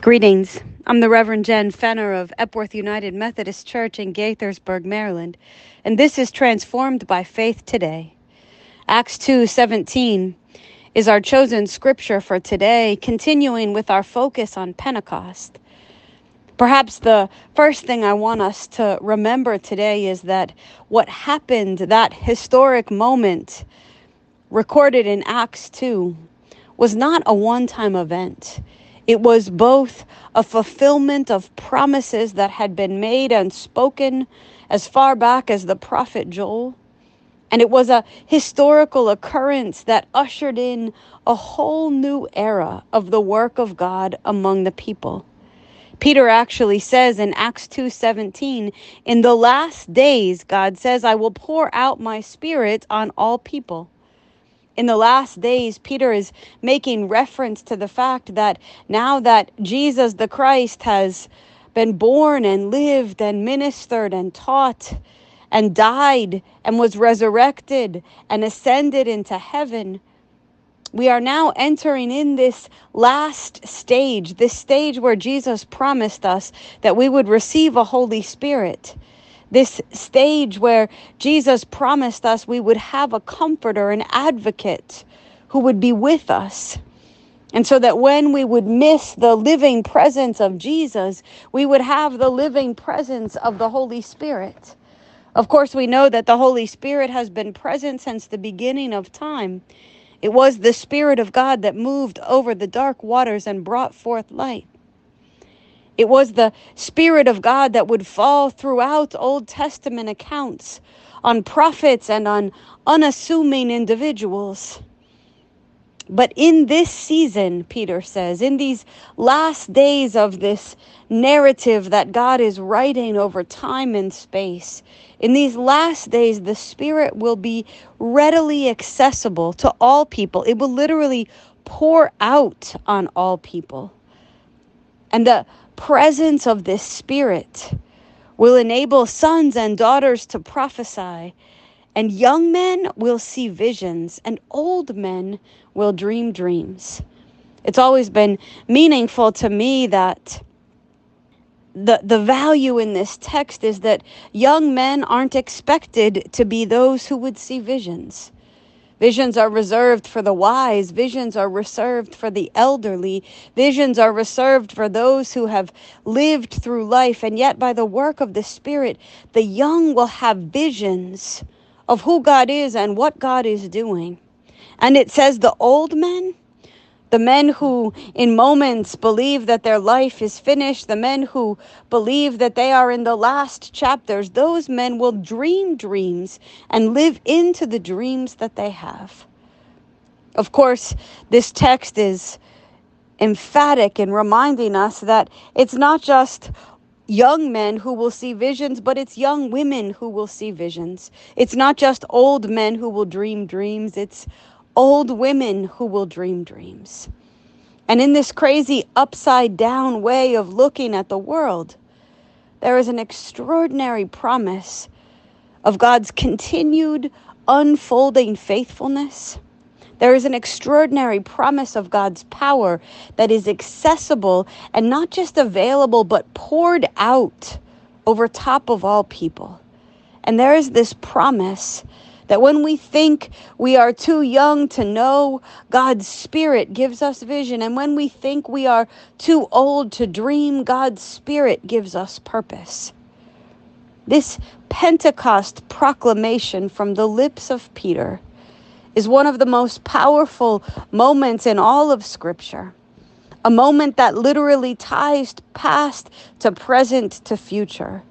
Greetings. I'm the Reverend Jen Fenner of Epworth United Methodist Church in Gaithersburg, Maryland, and this is Transformed by Faith Today. Acts 2:17 is our chosen scripture for today, continuing with our focus on Pentecost. Perhaps the first thing I want us to remember today is that what happened, that historic moment recorded in Acts 2, was not a one time event. It was both a fulfillment of promises that had been made and spoken as far back as the prophet Joel. And it was a historical occurrence that ushered in a whole new era of the work of God among the people. Peter actually says in Acts 2:17, "In the last days God says, I will pour out my spirit on all people." In the last days, Peter is making reference to the fact that now that Jesus the Christ has been born and lived and ministered and taught and died and was resurrected and ascended into heaven, we are now entering in this last stage, this stage where Jesus promised us that we would receive a Holy Spirit this stage where Jesus promised us we would have a comforter, an advocate who would be with us. And so that when we would miss the living presence of Jesus, we would have the living presence of the Holy Spirit. Of course, we know that the Holy Spirit has been present since the beginning of time. It was the Spirit of God that moved over the dark waters and brought forth light. It was the Spirit of God that would fall throughout Old Testament accounts on prophets and on unassuming individuals. But in this season, Peter says, in these last days of this narrative that God is writing over time and space, in these last days, the Spirit will be readily accessible to all people. It will literally pour out on all people. And the presence of this Spirit will enable sons and daughters to prophesy, and young men will see visions, and old men will dream dreams. It's always been meaningful to me that the, the value in this text is that young men aren't expected to be those who would see visions. Visions are reserved for the wise. Visions are reserved for the elderly. Visions are reserved for those who have lived through life. And yet, by the work of the Spirit, the young will have visions of who God is and what God is doing. And it says the old men, the men who, in moments, believe that their life is finished, the men who believe that they are in the last chapters, those men will dream dreams and live into the dreams that they have. Of course, this text is emphatic in reminding us that it's not just young men who will see visions, but it's young women who will see visions. It's not just old men who will dream dreams, it's old women who will dream dreams. And in this crazy upside down way of looking at the world, there is an extraordinary promise of God's continued unfolding faithfulness. There is an extraordinary promise of God's power that is accessible and not just available, but poured out over top of all people. And there is this promise that when we think we are too young to know, God's Spirit gives us vision. And when we think we are too old to dream, God's Spirit gives us purpose. This Pentecost proclamation from the lips of Peter is one of the most powerful moments in all of Scripture. A moment that literally ties past to present to future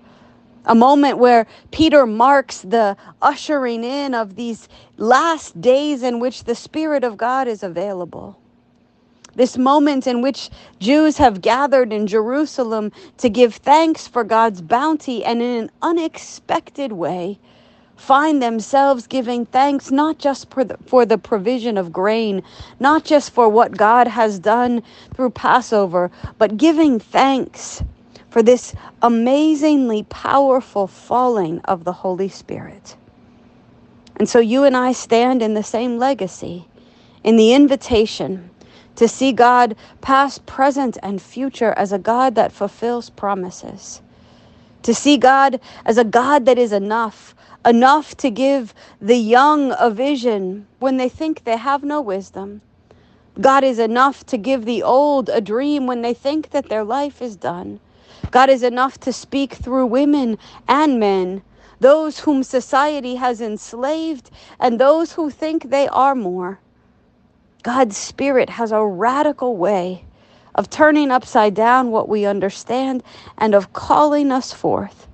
a moment where Peter marks the ushering in of these last days in which the Spirit of God is available. This moment in which Jews have gathered in Jerusalem to give thanks for God's bounty and in an unexpected way find themselves giving thanks not just for the, for the provision of grain, not just for what God has done through Passover, but giving thanks for this amazingly powerful falling of the Holy Spirit. And so you and I stand in the same legacy, in the invitation to see God past, present, and future as a God that fulfills promises, to see God as a God that is enough, enough to give the young a vision when they think they have no wisdom. God is enough to give the old a dream when they think that their life is done. God is enough to speak through women and men, those whom society has enslaved and those who think they are more. God's Spirit has a radical way of turning upside down what we understand and of calling us forth.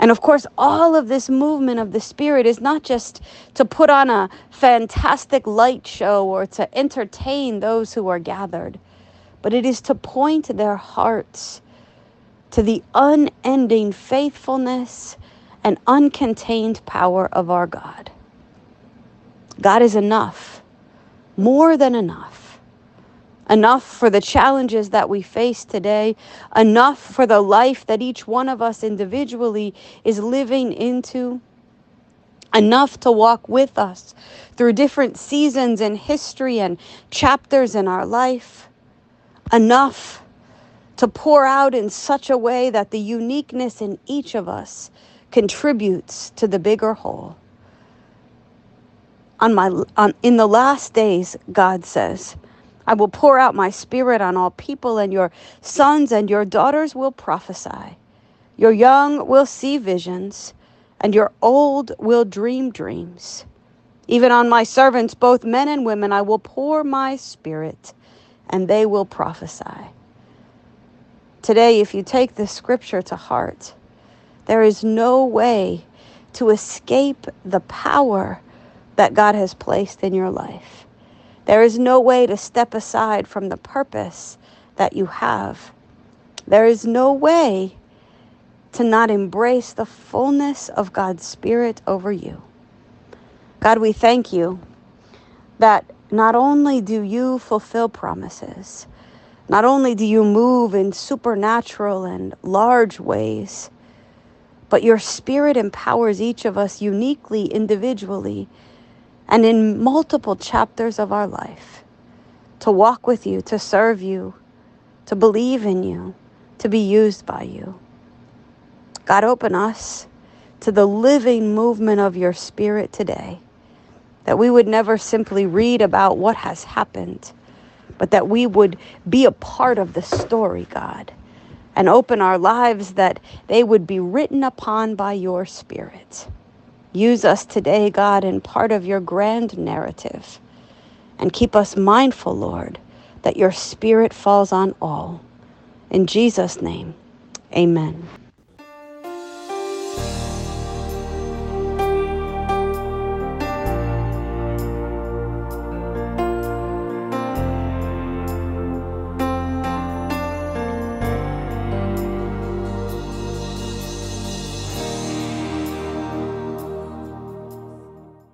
And of course, all of this movement of the Spirit is not just to put on a fantastic light show or to entertain those who are gathered, but it is to point their hearts to the unending faithfulness and uncontained power of our God. God is enough, more than enough. Enough for the challenges that we face today, enough for the life that each one of us individually is living into, enough to walk with us through different seasons in history and chapters in our life, enough to pour out in such a way that the uniqueness in each of us contributes to the bigger whole. On my on, in the last days, God says, I will pour out my spirit on all people, and your sons and your daughters will prophesy. Your young will see visions, and your old will dream dreams. Even on my servants, both men and women, I will pour my spirit, and they will prophesy. Today, if you take the scripture to heart, there is no way to escape the power that God has placed in your life. There is no way to step aside from the purpose that you have. There is no way to not embrace the fullness of God's Spirit over you. God, we thank you that not only do you fulfill promises, not only do you move in supernatural and large ways, but your Spirit empowers each of us uniquely, individually and in multiple chapters of our life to walk with you, to serve you, to believe in you, to be used by you. God, open us to the living movement of your Spirit today, that we would never simply read about what has happened, but that we would be a part of the story, God, and open our lives that they would be written upon by your Spirit. Use us today, God, in part of your grand narrative. And keep us mindful, Lord, that your Spirit falls on all. In Jesus' name, amen.